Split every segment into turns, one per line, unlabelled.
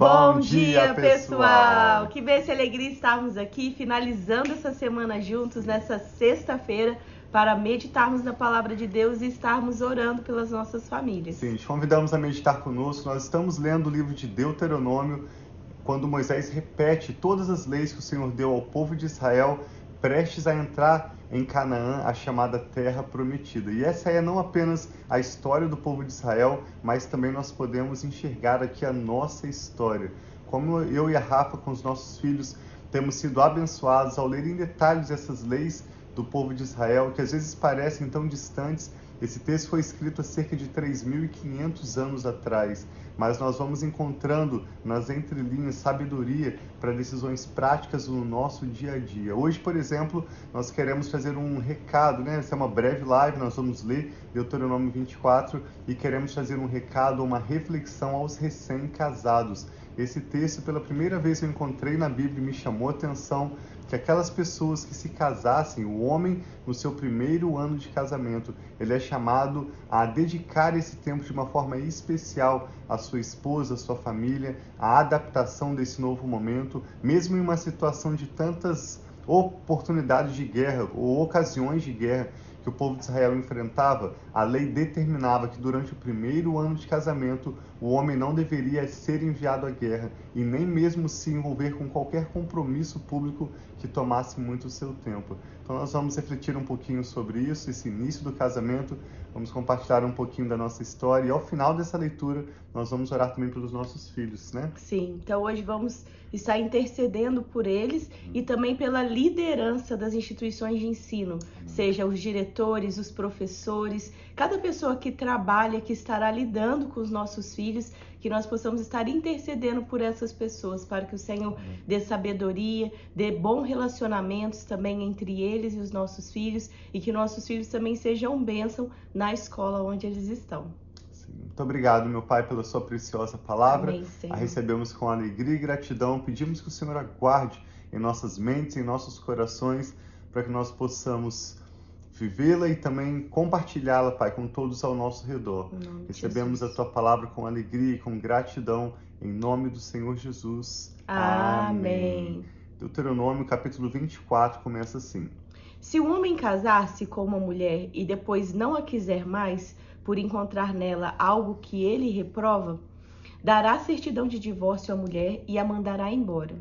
Bom, Bom dia, pessoal! Que bênção e alegria estarmos aqui, finalizando essa semana juntos, nessa sexta-feira, para meditarmos na palavra de Deus e estarmos orando pelas nossas famílias.
Sim, te convidamos a meditar conosco. Nós estamos lendo o livro de Deuteronômio, quando Moisés repete todas as leis que o Senhor deu ao povo de Israel, prestes a entrar em Canaã, a chamada Terra Prometida. E essa é não apenas a história do povo de Israel, mas também nós podemos enxergar aqui a nossa história. Como eu e a Rafa, com os nossos filhos, temos sido abençoados ao ler em detalhes essas leis do povo de Israel, que às vezes parecem tão distantes. Esse texto foi escrito há cerca de 3.500 anos atrás, mas nós vamos encontrando nas entrelinhas sabedoria para decisões práticas no nosso dia a dia. Hoje, por exemplo, nós queremos fazer um recado, né? Essa é uma breve live, nós vamos ler Deuteronômio 24 e queremos fazer um recado, uma reflexão aos recém-casados. Esse texto, pela primeira vez eu encontrei na Bíblia, me chamou a atenção que aquelas pessoas que se casassem, o homem no seu primeiro ano de casamento, ele é chamado a dedicar esse tempo de uma forma especial à sua esposa, à sua família, à adaptação desse novo momento, mesmo em uma situação de tantas oportunidades de guerra ou ocasiões de guerra que o povo de Israel enfrentava, a lei determinava que durante o primeiro ano de casamento o homem não deveria ser enviado à guerra e nem mesmo se envolver com qualquer compromisso público que tomasse muito o seu tempo. Então nós vamos refletir um pouquinho sobre isso, esse início do casamento, vamos compartilhar um pouquinho da nossa história e ao final dessa leitura nós vamos orar também pelos nossos filhos, né?
Sim, então hoje vamos estar intercedendo por eles uhum. e também pela liderança das instituições de ensino, uhum. seja os diretores, os professores, cada pessoa que trabalha, que estará lidando com os nossos filhos, que nós possamos estar intercedendo por essas pessoas, para que o Senhor dê sabedoria, dê bons relacionamentos também entre eles e os nossos filhos, e que nossos filhos também sejam bênção na escola onde eles estão.
Muito obrigado, meu Pai, pela sua preciosa palavra. Amém, a recebemos com alegria e gratidão. Pedimos que o Senhor aguarde em nossas mentes, em nossos corações, para que nós possamos vivê-la e também compartilhá-la, Pai, com todos ao nosso redor. Recebemos Jesus. a tua palavra com alegria e com gratidão, em nome do Senhor Jesus.
Amém.
Deuteronômio capítulo 24 começa assim:
Se um homem casar-se com uma mulher e depois não a quiser mais, por encontrar nela algo que ele reprova, dará certidão de divórcio à mulher e a mandará embora.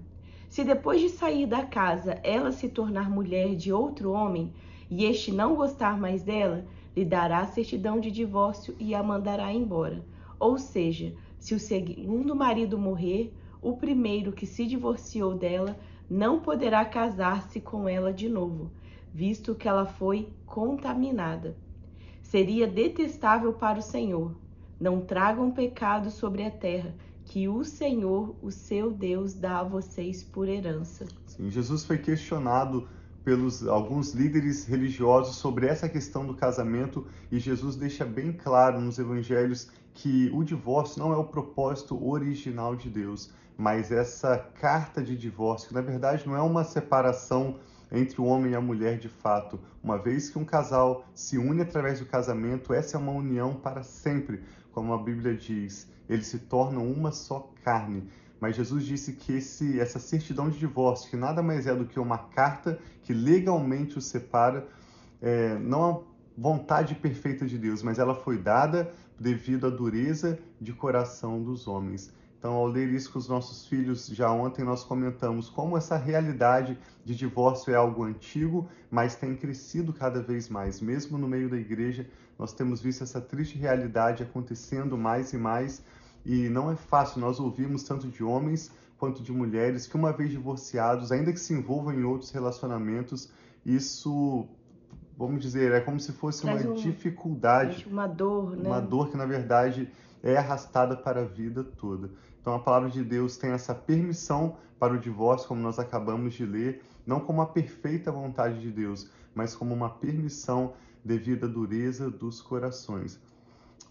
Se depois de sair da casa ela se tornar mulher de outro homem, e este não gostar mais dela, lhe dará certidão de divórcio e a mandará embora. Ou seja, se o segundo marido morrer, o primeiro que se divorciou dela não poderá casar-se com ela de novo, visto que ela foi contaminada. Seria detestável para o Senhor. Não tragam pecado sobre a terra, que o Senhor, o seu Deus, dá a vocês por herança.
Sim, Jesus foi questionado pelos alguns líderes religiosos sobre essa questão do casamento e Jesus deixa bem claro nos evangelhos que o divórcio não é o propósito original de Deus, mas essa carta de divórcio, que na verdade não é uma separação entre o homem e a mulher de fato. Uma vez que um casal se une através do casamento, essa é uma união para sempre, como a Bíblia diz. Eles se tornam uma só carne. Mas Jesus disse que esse, essa certidão de divórcio, que nada mais é do que uma carta que legalmente os separa, é, não é vontade perfeita de Deus, mas ela foi dada devido à dureza de coração dos homens. Então, ao ler isso com os nossos filhos, já ontem nós comentamos como essa realidade de divórcio é algo antigo, mas tem crescido cada vez mais. Mesmo no meio da igreja, nós temos visto essa triste realidade acontecendo mais e mais e não é fácil, nós ouvimos tanto de homens quanto de mulheres que, uma vez divorciados, ainda que se envolvam em outros relacionamentos, isso, vamos dizer, é como se fosse Traz uma um, dificuldade.
Uma dor,
né? Uma dor que, na verdade, é arrastada para a vida toda. Então, a palavra de Deus tem essa permissão para o divórcio, como nós acabamos de ler, não como a perfeita vontade de Deus, mas como uma permissão devido à dureza dos corações.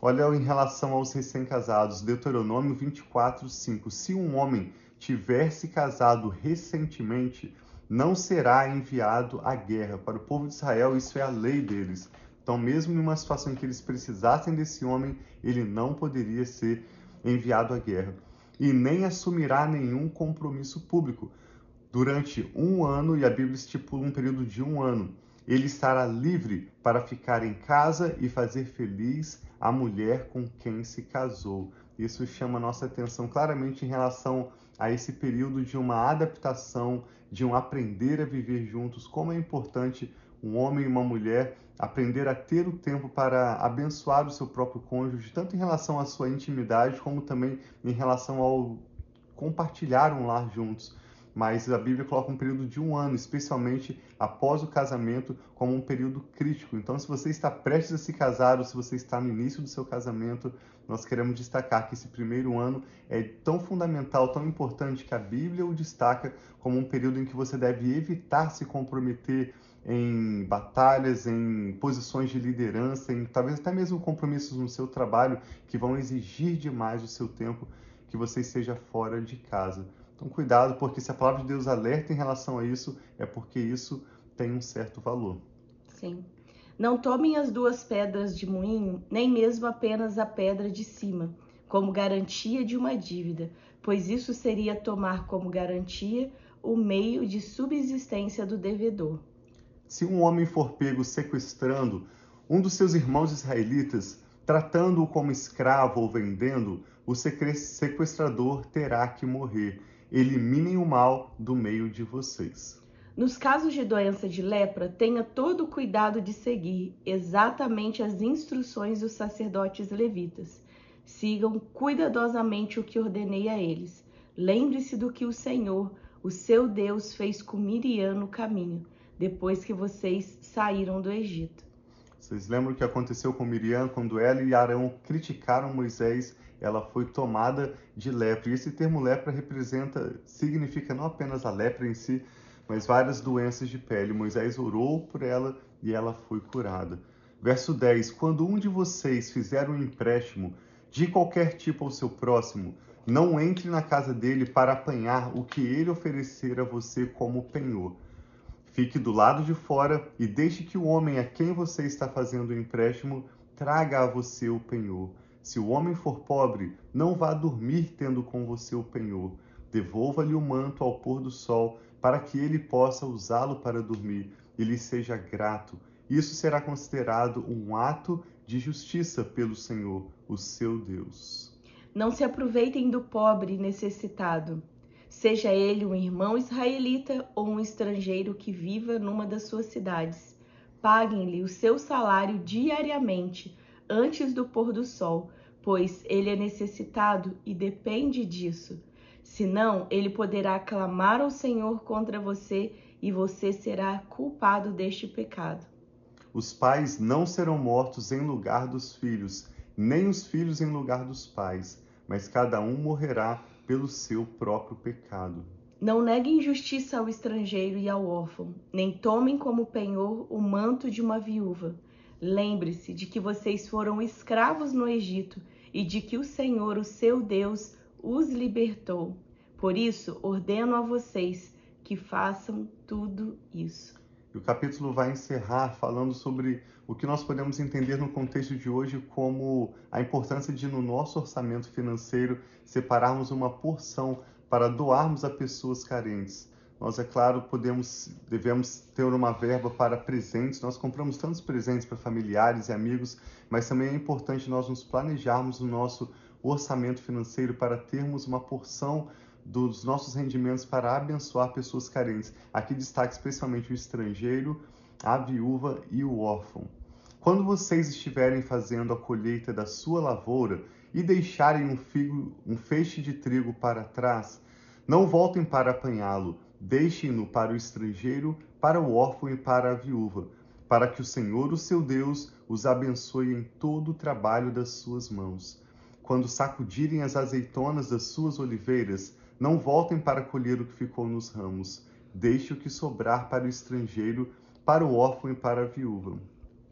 Olha em relação aos recém-casados, Deuteronômio 24, 5. Se um homem tiver se casado recentemente, não será enviado à guerra. Para o povo de Israel, isso é a lei deles. Então, mesmo em uma situação em que eles precisassem desse homem, ele não poderia ser enviado à guerra. e nem assumirá nenhum compromisso público durante um ano, e a Bíblia estipula um período de um ano. Ele estará livre para ficar em casa e fazer feliz a mulher com quem se casou. Isso chama nossa atenção claramente em relação a esse período de uma adaptação, de um aprender a viver juntos, como é importante um homem e uma mulher aprender a ter o tempo para abençoar o seu próprio cônjuge, tanto em relação à sua intimidade, como também em relação ao compartilhar um lar juntos mas a Bíblia coloca um período de um ano, especialmente após o casamento, como um período crítico. Então, se você está prestes a se casar ou se você está no início do seu casamento, nós queremos destacar que esse primeiro ano é tão fundamental, tão importante que a Bíblia o destaca como um período em que você deve evitar se comprometer em batalhas, em posições de liderança, em talvez até mesmo compromissos no seu trabalho que vão exigir demais o seu tempo que você esteja fora de casa. Então, cuidado, porque se a palavra de Deus alerta em relação a isso, é porque isso tem um certo valor.
Sim. Não tomem as duas pedras de moinho, nem mesmo apenas a pedra de cima, como garantia de uma dívida, pois isso seria tomar como garantia o meio de subsistência do devedor.
Se um homem for pego sequestrando um dos seus irmãos israelitas, tratando-o como escravo ou vendendo, o sequestrador terá que morrer eliminem o mal do meio de vocês.
Nos casos de doença de lepra, tenha todo o cuidado de seguir exatamente as instruções dos sacerdotes levitas. Sigam cuidadosamente o que ordenei a eles. Lembre-se do que o Senhor, o seu Deus, fez com Miriam no caminho, depois que vocês saíram do Egito.
Vocês lembram o que aconteceu com Miriam quando ela e Arão criticaram Moisés ela foi tomada de lepra. E esse termo lepra representa, significa não apenas a lepra em si, mas várias doenças de pele. Moisés orou por ela e ela foi curada. Verso 10: Quando um de vocês fizer um empréstimo de qualquer tipo ao seu próximo, não entre na casa dele para apanhar o que ele oferecer a você como penhor. Fique do lado de fora e deixe que o homem a quem você está fazendo o empréstimo traga a você o penhor. Se o homem for pobre, não vá dormir tendo com você o penhor. Devolva-lhe o manto ao pôr do sol, para que ele possa usá-lo para dormir e lhe seja grato. Isso será considerado um ato de justiça pelo Senhor, o seu Deus.
Não se aproveitem do pobre necessitado, seja ele um irmão israelita ou um estrangeiro que viva numa das suas cidades. Paguem-lhe o seu salário diariamente, antes do pôr do sol, pois ele é necessitado e depende disso. Senão, ele poderá clamar ao Senhor contra você e você será culpado deste pecado.
Os pais não serão mortos em lugar dos filhos, nem os filhos em lugar dos pais, mas cada um morrerá pelo seu próprio pecado.
Não neguem justiça ao estrangeiro e ao órfão, nem tomem como penhor o manto de uma viúva. Lembre-se de que vocês foram escravos no Egito e de que o Senhor, o seu Deus, os libertou. Por isso, ordeno a vocês que façam tudo isso.
O capítulo vai encerrar falando sobre o que nós podemos entender no contexto de hoje como a importância de, no nosso orçamento financeiro, separarmos uma porção para doarmos a pessoas carentes. Nós, é claro, podemos, devemos ter uma verba para presentes. Nós compramos tantos presentes para familiares e amigos, mas também é importante nós nos planejarmos no nosso orçamento financeiro para termos uma porção dos nossos rendimentos para abençoar pessoas carentes. Aqui destaque especialmente o estrangeiro, a viúva e o órfão. Quando vocês estiverem fazendo a colheita da sua lavoura e deixarem um, figo, um feixe de trigo para trás, não voltem para apanhá-lo Deixem-no para o estrangeiro, para o órfão e para a viúva, para que o Senhor, o seu Deus, os abençoe em todo o trabalho das suas mãos. Quando sacudirem as azeitonas das suas oliveiras, não voltem para colher o que ficou nos ramos. Deixe o que sobrar para o estrangeiro, para o órfão e para a viúva.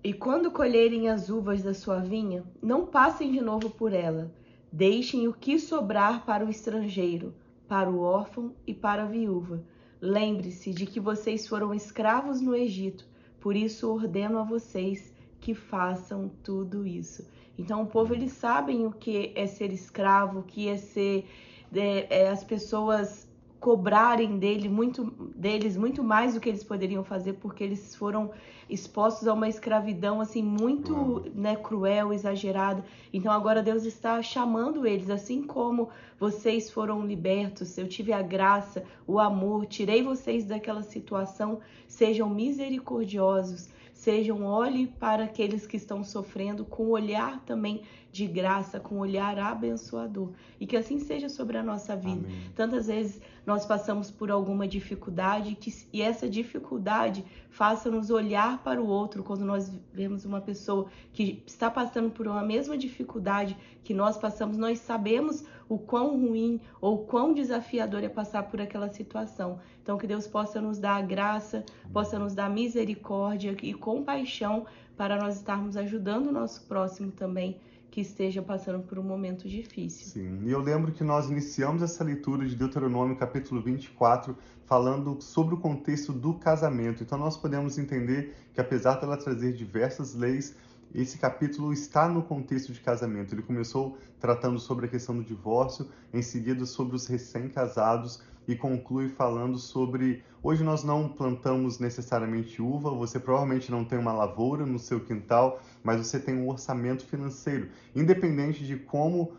E quando colherem as uvas da sua vinha, não passem de novo por ela. Deixem o que sobrar para o estrangeiro, para o órfão e para a viúva Lembre-se de que vocês foram escravos no Egito, por isso ordeno a vocês que façam tudo isso. Então, o povo eles sabem o que é ser escravo, o que é ser é, é, as pessoas cobrarem dele muito, deles muito mais do que eles poderiam fazer, porque eles foram expostos a uma escravidão assim muito né, cruel, exagerada. Então agora Deus está chamando eles, assim como vocês foram libertos, eu tive a graça, o amor, tirei vocês daquela situação, sejam misericordiosos, sejam olhe para aqueles que estão sofrendo com olhar também de graça, com olhar abençoador. E que assim seja sobre a nossa vida. Amém. Tantas vezes nós passamos por alguma dificuldade que, e essa dificuldade faça-nos olhar para o outro quando nós vemos uma pessoa que está passando por uma mesma dificuldade que nós passamos, nós sabemos o quão ruim ou quão desafiador é passar por aquela situação. Então que Deus possa nos dar a graça, possa nos dar misericórdia e compaixão para nós estarmos ajudando o nosso próximo também que esteja passando por um momento difícil.
Sim, e eu lembro que nós iniciamos essa leitura de Deuteronômio capítulo 24 falando sobre o contexto do casamento. Então nós podemos entender que apesar dela trazer diversas leis, esse capítulo está no contexto de casamento. Ele começou tratando sobre a questão do divórcio, em seguida sobre os recém-casados e conclui falando sobre hoje nós não plantamos necessariamente uva, você provavelmente não tem uma lavoura no seu quintal, mas você tem um orçamento financeiro, independente de como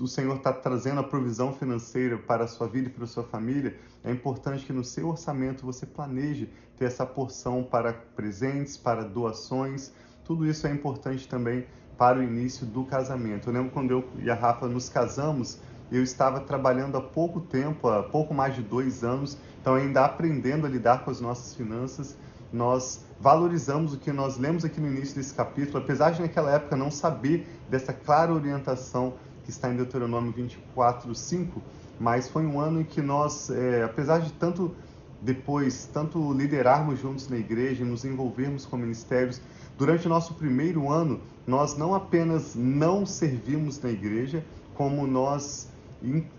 o Senhor está trazendo a provisão financeira para a sua vida e para a sua família, é importante que no seu orçamento você planeje ter essa porção para presentes, para doações. Tudo isso é importante também para o início do casamento. Eu lembro quando eu e a Rafa nos casamos, eu estava trabalhando há pouco tempo, há pouco mais de dois anos, então ainda aprendendo a lidar com as nossas finanças. Nós valorizamos o que nós lemos aqui no início desse capítulo, apesar de naquela época não saber dessa clara orientação que está em Deuteronômio 24, 5, mas foi um ano em que nós, é, apesar de tanto depois, tanto liderarmos juntos na igreja, nos envolvermos com ministérios, durante o nosso primeiro ano, nós não apenas não servimos na igreja, como nós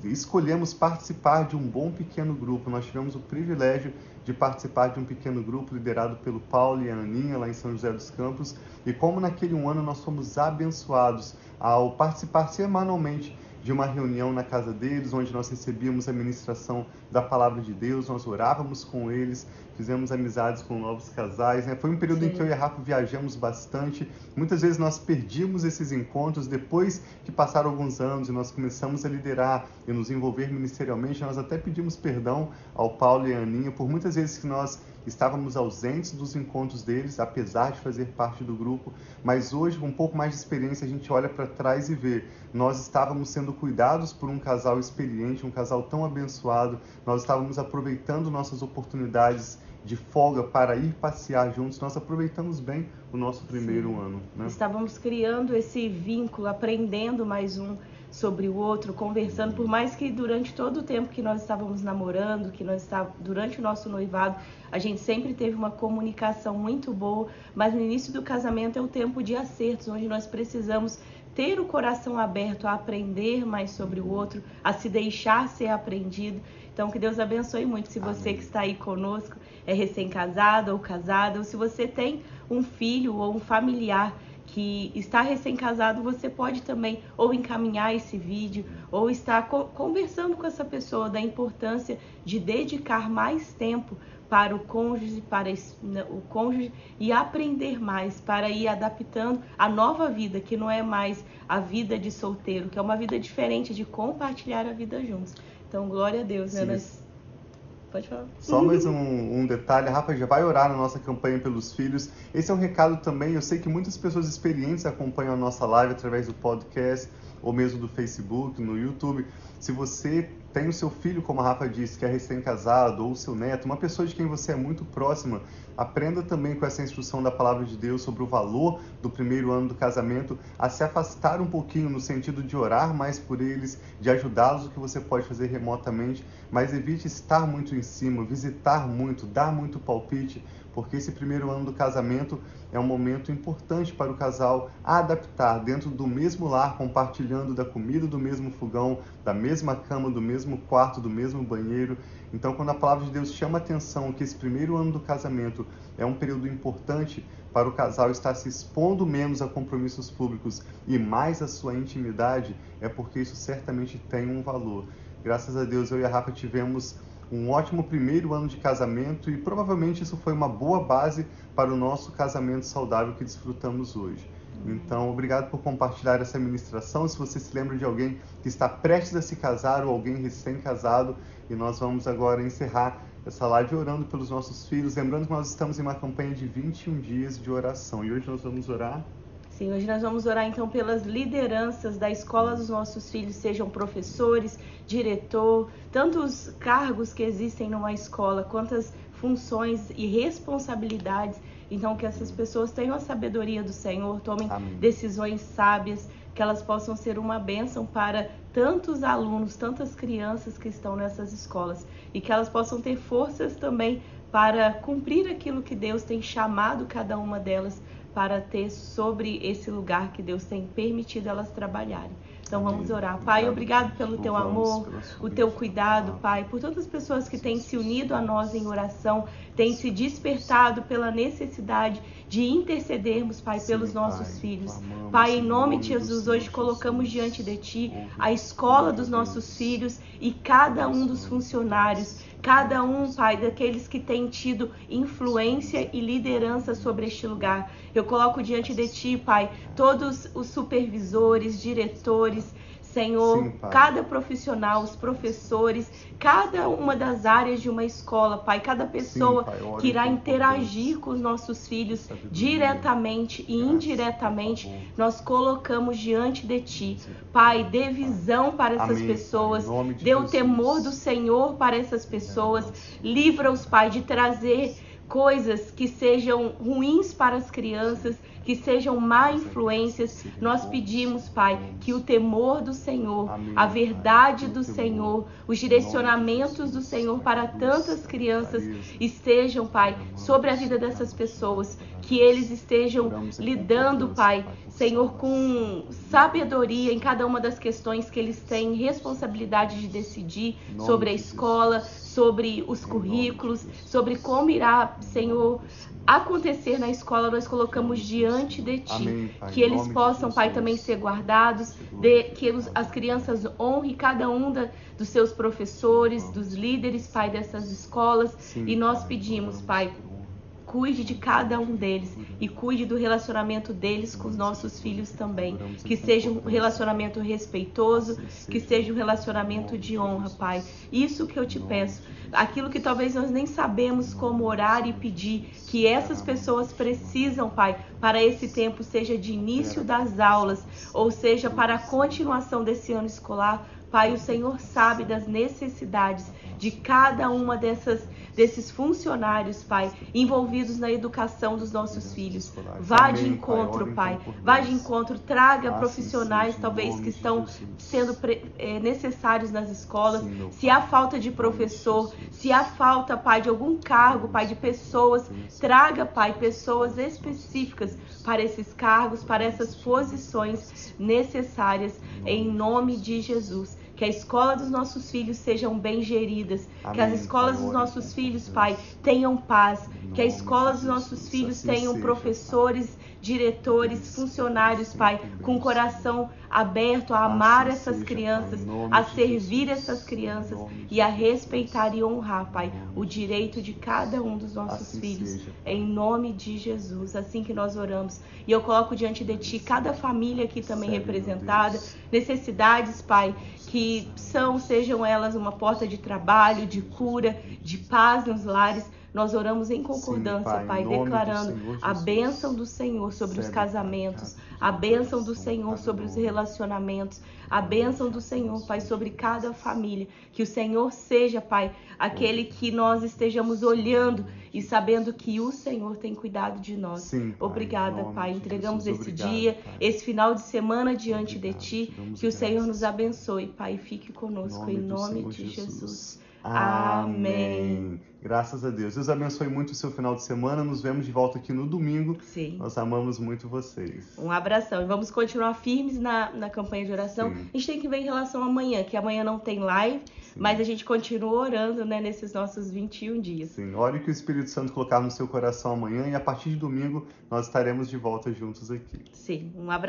escolhemos participar de um bom pequeno grupo. Nós tivemos o privilégio de participar de um pequeno grupo liderado pelo Paulo e a Aninha lá em São José dos Campos. E como naquele um ano nós fomos abençoados ao participar semanalmente de uma reunião na casa deles, onde nós recebíamos a ministração da palavra de Deus, nós orávamos com eles, fizemos amizades com novos casais. Né? Foi um período Sim. em que eu e a Rafa viajamos bastante. Muitas vezes nós perdíamos esses encontros depois que passaram alguns anos e nós começamos a liderar e nos envolver ministerialmente. Nós até pedimos perdão ao Paulo e à Aninha por muitas vezes que nós estávamos ausentes dos encontros deles, apesar de fazer parte do grupo, mas hoje, com um pouco mais de experiência, a gente olha para trás e vê, nós estávamos sendo cuidados por um casal experiente, um casal tão abençoado, nós estávamos aproveitando nossas oportunidades de folga para ir passear juntos, nós aproveitamos bem o nosso primeiro Sim. ano. Né?
Estávamos criando esse vínculo, aprendendo mais um sobre o outro, conversando, por mais que durante todo o tempo que nós estávamos namorando, que nós estávamos, durante o nosso noivado, a gente sempre teve uma comunicação muito boa, mas no início do casamento é o tempo de acertos, onde nós precisamos ter o coração aberto a aprender mais sobre o outro, a se deixar ser aprendido. Então, que Deus abençoe muito. Se você Amém. que está aí conosco é recém-casado ou casada, ou se você tem um filho ou um familiar que está recém-casado, você pode também ou encaminhar esse vídeo ou estar co conversando com essa pessoa da importância de dedicar mais tempo para o cônjuge, para né, o cônjuge e aprender mais para ir adaptando a nova vida, que não é mais a vida de solteiro, que é uma vida diferente de compartilhar a vida juntos. Então, glória a Deus, né? Nós Pode falar.
Só mais um, um, detalhe, Rafa já vai orar na nossa campanha pelos filhos. Esse é um recado também, eu sei que muitas pessoas experientes acompanham a nossa live através do podcast ou mesmo do Facebook, no YouTube. Se você tem o seu filho, como a Rafa disse, que é recém-casado, ou o seu neto, uma pessoa de quem você é muito próxima, aprenda também com essa instrução da palavra de Deus sobre o valor do primeiro ano do casamento, a se afastar um pouquinho no sentido de orar mais por eles, de ajudá-los o que você pode fazer remotamente, mas evite estar muito em cima, visitar muito, dar muito palpite, porque esse primeiro ano do casamento é um momento importante para o casal adaptar dentro do mesmo lar, compartilhando da comida do mesmo fogão, da mesma cama, do mesmo quarto, do mesmo banheiro. Então, quando a palavra de Deus chama atenção que esse primeiro ano do casamento é um período importante para o casal estar se expondo menos a compromissos públicos e mais à sua intimidade, é porque isso certamente tem um valor. Graças a Deus, eu e a Rafa tivemos um ótimo primeiro ano de casamento e provavelmente isso foi uma boa base para o nosso casamento saudável que desfrutamos hoje. Então, obrigado por compartilhar essa ministração. Se você se lembra de alguém que está prestes a se casar ou alguém recém-casado, e nós vamos agora encerrar essa live orando pelos nossos filhos. Lembrando que nós estamos em uma campanha de 21 dias de oração e hoje nós vamos orar
Sim, hoje nós vamos orar então pelas lideranças da escola dos nossos filhos, sejam professores, diretor, tantos cargos que existem numa escola, quantas funções e responsabilidades. Então, que essas pessoas tenham a sabedoria do Senhor, tomem Amém. decisões sábias, que elas possam ser uma bênção para tantos alunos, tantas crianças que estão nessas escolas e que elas possam ter forças também para cumprir aquilo que Deus tem chamado cada uma delas para ter sobre esse lugar que Deus tem permitido elas trabalharem. Então vamos orar. Pai, obrigado pelo teu amor, o teu cuidado, Pai, por tantas pessoas que têm se unido a nós em oração, têm se despertado pela necessidade de intercedermos, Pai, pelos nossos filhos. Pai, em nome de Jesus, hoje colocamos diante de Ti a escola dos nossos filhos e cada um dos funcionários cada um, Pai, daqueles que têm tido influência e liderança sobre este lugar. Eu coloco diante de Ti, Pai, todos os supervisores, diretores, Senhor, Sim, cada profissional, os professores, cada uma das áreas de uma escola, Pai, cada pessoa Sim, pai, que irá interagir com os nossos filhos diretamente e indiretamente, nós colocamos diante de Ti. Pai, dê visão para essas Amém, pessoas, dê o temor do Senhor para essas pessoas, livra-os, Pai, de trazer coisas que sejam ruins para as crianças, que sejam má influências. Nós pedimos, Pai, que o temor do Senhor, a verdade do Senhor, os direcionamentos do Senhor para tantas crianças estejam, Pai, sobre a vida dessas pessoas, que eles estejam lidando, Pai, Senhor, com sabedoria em cada uma das questões que eles têm responsabilidade de decidir sobre a escola, sobre os currículos, sobre como irá, Senhor, acontecer na escola, nós colocamos diante de Ti. Amém, que eles possam, Pai, também ser guardados, de, que os, as crianças honrem cada um da, dos seus professores, dos líderes, Pai, dessas escolas. Sim, e nós pedimos, Pai, cuide de cada um deles e cuide do relacionamento deles com os nossos filhos também. Que seja um relacionamento respeitoso, que seja um relacionamento de honra, Pai. Isso que eu te peço. Aquilo que talvez nós nem sabemos como orar e pedir, que essas pessoas precisam, Pai, para esse tempo, seja de início das aulas, ou seja, para a continuação desse ano escolar. Pai, o Senhor sabe das necessidades de cada uma dessas desses funcionários, Pai, envolvidos na educação dos nossos filhos. Vá de encontro, Pai. Vá de encontro, traga profissionais, talvez, que estão sendo é, necessários nas escolas. Se há falta de professor, se há falta, Pai, de algum cargo, Pai, de pessoas, traga, Pai, pessoas específicas para esses cargos, para essas posições necessárias, em nome de Jesus que a escola dos nossos filhos sejam bem geridas, Amém. que as escolas dos nossos filhos, Pai, tenham paz, que a escola dos nossos filhos assim tenham professores diretores, funcionários, Pai, com o coração aberto a amar essas crianças, a servir essas crianças e a respeitar e honrar, Pai, o direito de cada um dos nossos assim filhos. Em nome de Jesus, assim que nós oramos. E eu coloco diante de Ti cada família aqui também representada, necessidades, Pai, que são, sejam elas uma porta de trabalho, de cura, de paz nos lares nós oramos em concordância, Sim, Pai, Pai declarando a bênção do Senhor sobre os casamentos, a bênção do Senhor sobre os relacionamentos, a bênção do Senhor, Pai, sobre cada família. Que o Senhor seja, Pai, aquele que nós estejamos olhando e sabendo que o Senhor tem cuidado de nós. Sim, pai, Obrigada, Pai. Entregamos Jesus, esse obrigado, dia, pai. esse final de semana diante obrigado, de Ti. Que o Senhor nos abençoe, Pai. Fique conosco em nome, em nome de Jesus. Jesus.
Amém. Graças a Deus. Deus abençoe muito o seu final de semana. Nos vemos de volta aqui no domingo. Sim. Nós amamos muito vocês.
Um abração. E vamos continuar firmes na, na campanha de oração. Sim. A gente tem que ver em relação a amanhã, que amanhã não tem live, Sim. mas a gente continua orando né, nesses nossos 21 dias.
Sim. Ore que o Espírito Santo colocar no seu coração amanhã e a partir de domingo nós estaremos de volta juntos aqui.
Sim. Um abraço.